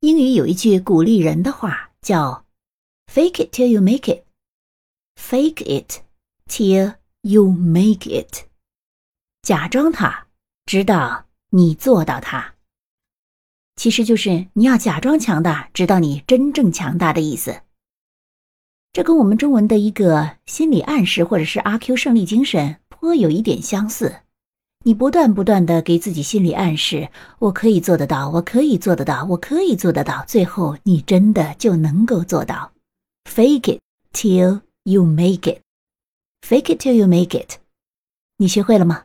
英语有一句鼓励人的话，叫 “Fake it till you make it”。Fake it till you make it，假装它，直到你做到它。其实就是你要假装强大，直到你真正强大的意思。这跟我们中文的一个心理暗示，或者是阿 Q 胜利精神，颇有一点相似。你不断不断的给自己心理暗示，我可以做得到，我可以做得到，我可以做得到，最后你真的就能够做到。Fake it till you make it. Fake it till you make it. 你学会了吗？